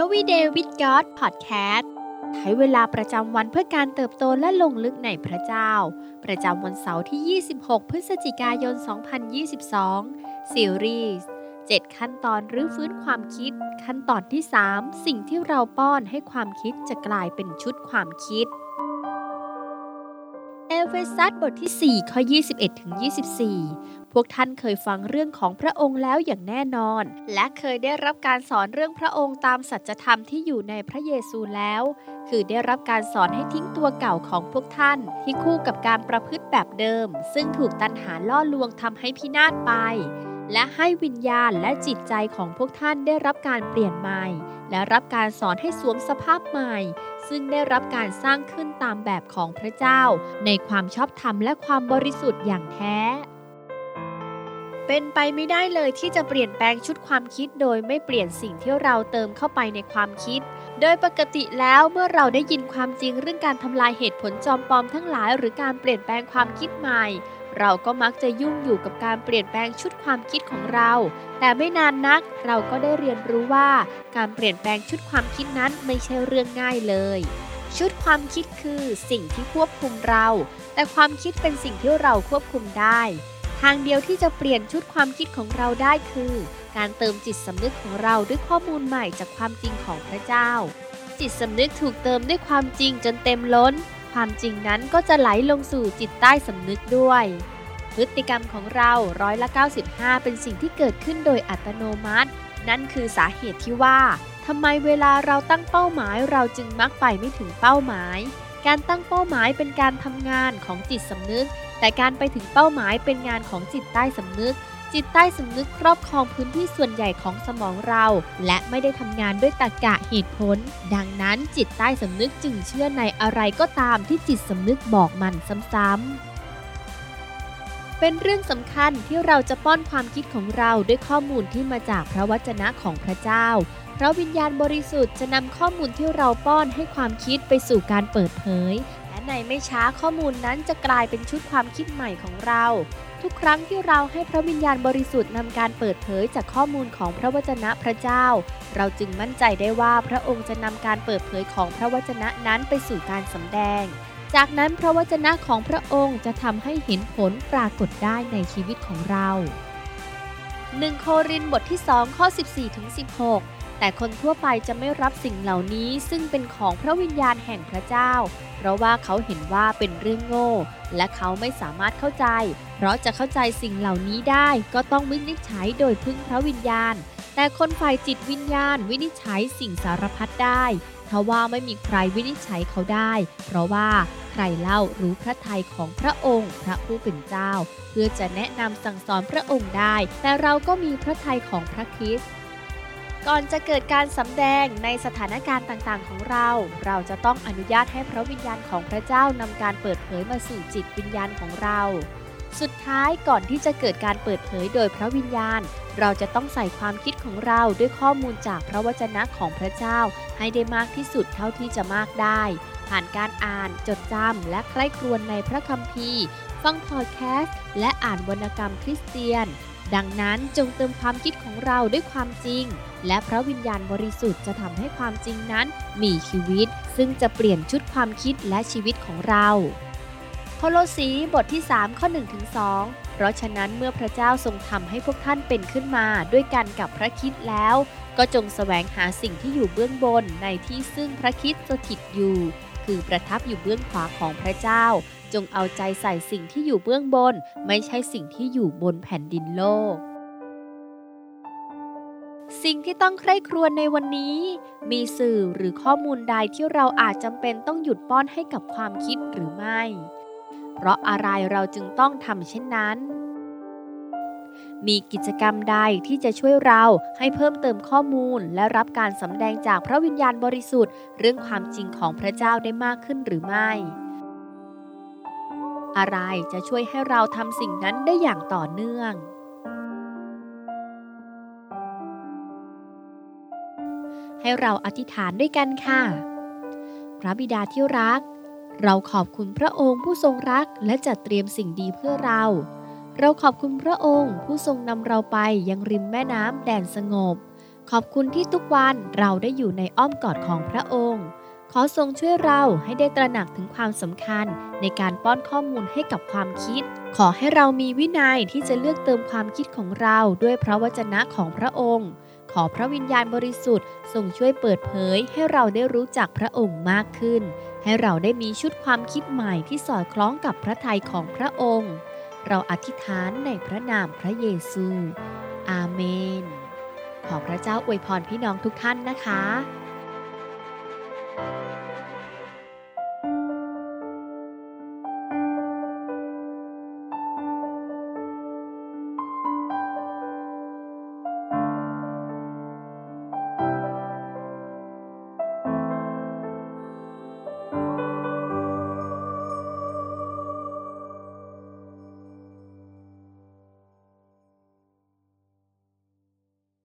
Everyday with God Podcast ใช้เวลาประจำวันเพื่อการเติบโตและลงลึกในพระเจ้า ประจำวันเสาร์ที่ 26 พฤศจิกายน 2022 ซีรีส์7ขั้นตอนรื้อฟื้นความคิด ขั้นตอนที่ 3 สิ่งที่เราป้อนให้ความคิดจะกลายเป็นชุดความคิด เอเฟซัสบทที่ 4 ข้อ 21 ถึง 24 พวกท่านเคยฟังเรื่องของพระองค์แล้วอย่างแน่นอน และเคยได้รับการสอนเรื่องพระองค์ตามสัจธรรมที่อยู่ในพระเยซูแล้ว คือได้รับการสอนให้ทิ้งตัวเก่าของพวกท่าน ที่คู่กับการประพฤติแบบเดิม ซึ่งถูกตันหาล่อลวงทำให้พินาศไป และให้วิญญาณและจิตใจของพวกท่านได้รับการเปลี่ยนใหม่ และรับการสอนให้สวมสภาพใหม่ ซึ่งได้รับการสร้างขึ้นตามแบบของพระเจ้า ในความชอบธรรมและความบริสุทธิ์อย่างแท้ เป็นไปไม่ได้เลยที่จะเปลี่ยนแปลงชุดความคิดโดยไม่เปลี่ยนสิ่งที่เราเติมเข้าไปในความคิด โดยปกติแล้วเมื่อเราได้ยินความจริงเรื่องการทำลายเหตุผลจอมปลอมทั้งหลาย หรือการเปลี่ยนแปลงความคิดใหม่ เราก็มักจะยุ่งอยู่กับการเปลี่ยนแปลงชุดความคิดของเรา แต่ไม่นานนักเราก็ได้เรียนรู้ว่าการเปลี่ยนแปลงชุดความคิดนั้นไม่ใช่เรื่องง่ายเลย ชุดความคิดคือสิ่งที่ควบคุมเรา แต่ความคิดเป็นสิ่งที่เราควบคุมได้ ทางเดียวที่จะเปลี่ยนชุดความคิดของเราได้คือ การเติมจิตสำนึกของเราด้วยข้อมูลใหม่จากความจริงของพระเจ้า จิตสำนึกถูกเติมด้วยความจริงจนเต็มล้น ความจริงนั้นก็จะไหลลงสู่จิตใต้สำนึกด้วย พฤติกรรมของเราร้อยละ 95 เป็นสิ่งที่เกิดขึ้นโดยอัตโนมัติ นั่นคือสาเหตุที่ว่าทำไมเวลาเราตั้งเป้าหมายเราจึงมักไปไม่ถึงเป้าหมาย การตั้งเป้าหมายเป็นการทำงานของจิตสำนึก แต่การไปถึงเป้าหมายเป็นงานของจิตใต้สำนึก จิตใต้สำนึกครอบครองพื้นที่ส่วนใหญ่ของสมองเรา และไม่ได้ทำงานด้วยตรรกะเหตุผล ดังนั้นจิตใต้สำนึกจึงเชื่อในอะไรก็ตามที่จิตสำนึกบอกมันซ้ำๆเป็นเรื่องสำคัญที่เราจะป้อนความคิดของเราด้วยข้อมูลที่มาจากพระวจนะของพระเจ้า พระวิญญาณบริสุทธิ์จะนำข้อมูลที่เราป้อนให้ความคิดไปสู่การเปิดเผย ในไม่ช้าข้อมูลนั้นจะกลายเป็นชุดความคิดใหม่ของเรา ทุกครั้งที่เราให้พระวิญญาณบริสุทธิ์นำการเปิดเผยจากข้อมูลของพระวจนะพระเจ้า เราจึงมั่นใจได้ว่าพระองค์จะนำการเปิดเผยของพระวจนะนั้นไปสู่การสำแดง จากนั้นพระวจนะของพระองค์จะทำให้เห็นผลปรากฏได้ในชีวิตของเรา 1 โครินธ์บทที่ 2 ข้อ 14ถึง16 แต่คนทั่วไปจะไม่รับสิ่งเหล่านี้ซึ่งเป็นของพระวิญญาณแห่งพระเจ้า เพราะว่าเขาเห็นว่าเป็นเรื่องโง่ และเขาไม่สามารถเข้าใจ เพราะจะเข้าใจสิ่งเหล่านี้ได้ก็ต้องวินิจฉัยโดยพึ่งพระวิญญาณ แต่คนฝ่ายจิตวิญญาณวินิจฉัยสิ่งสารพัดได้ทว่าไม่มีใครวินิจฉัยเขาได้ เพราะว่าใครเล่ารู้พระทัยของพระองค์พระผู้เป็นเจ้า เพื่อจะแนะนำสั่งสอนพระองค์ได้ แต่เราก็มีพระทัยของพระคริสต์ ก่อนจะเกิดการสำแดงในสถานการณ์ต่างๆ ของเรา เราจะต้องอนุญาตให้พระวิญญาณของพระเจ้านำการเปิดเผยมาสู่จิตวิญญาณของเรา สุดท้ายก่อนที่จะเกิดการเปิดเผยโดยพระวิญญาณ เราจะต้องใส่ความคิดของเราด้วยข้อมูลจากพระวจนะของพระเจ้า ให้ได้มากที่สุดเท่าที่จะมากได้ ผ่านการอ่านจดจำและใคร่ครวญในพระคัมภีร์ ฟังพอดแคสต์และอ่านวรรณกรรมคริสเตียน ดังนั้นจงเติมความคิดของเราด้วยความจริง และพระวิญญาณบริสุทธิ์จะทำให้ความจริงนั้นมีชีวิต ซึ่งจะเปลี่ยนชุดความคิดและชีวิตของเราโคโลสีบทที่ 3 ข้อ1ถึง2เพราะฉะนั้นเมื่อพระเจ้าทรงทำให้พวกท่านเป็นขึ้นมาด้วยกันกับพระคิดแล้ว ก็จงแสวงหาสิ่งที่อยู่เบื้องบนในที่ซึ่งพระคิดสถิตอยู่ คือประทับอยู่เบื้องขวาของพระเจ้า จงเอาใจใส่สิ่งที่อยู่เบื้องบน ไม่ใช่สิ่งที่อยู่บนแผ่นดินโลก สิ่งที่ต้องใคร่ครวญในวันนี้ มีสื่อหรือข้อมูลใดที่เราอาจจำเป็นต้องหยุดป้อนให้กับความคิดหรือไม่ เพราะอะไรเราจึงต้องทำเช่นนั้น มีกิจกรรมใดที่จะช่วยเราให้เพิ่มเติมข้อมูล และรับการสำแดงจากพระวิญญาณบริสุทธิ์ เรื่องความจริงของพระเจ้าได้มากขึ้นหรือไม่ อะไรจะช่วยให้เราทำสิ่งนั้นได้อย่างต่อเนื่องให้เราอธิษฐานด้วยกันค่ะ พระบิดาที่รัก เราขอบคุณพระองค์ผู้ทรงรักและจัดเตรียมสิ่งดีเพื่อเรา เราขอบคุณพระองค์ผู้ทรงนำเราไปยังริมแม่น้ำแดนสงบ ขอบคุณที่ทุกวันเราได้อยู่ในอ้อมกอดของพระองค์ ขอทรงช่วยเราให้ได้ตระหนักถึงความสำคัญในการป้อนข้อมูลให้กับความคิด ขอให้เรามีวินัยที่จะเลือกเติมความคิดของเราด้วยพระวจนะของพระองค์ ขอพระวิญญาณบริสุทธิ์ทรงช่วยเปิดเผยให้เราได้รู้จักพระองค์มากขึ้น ให้เราได้มีชุดความคิดใหม่ที่สอดคล้องกับพระทัยของพระองค์ เราอธิษฐานในพระนามพระเยซู อาเมน ขอพระเจ้าอวยพรพี่น้องทุกท่านนะคะ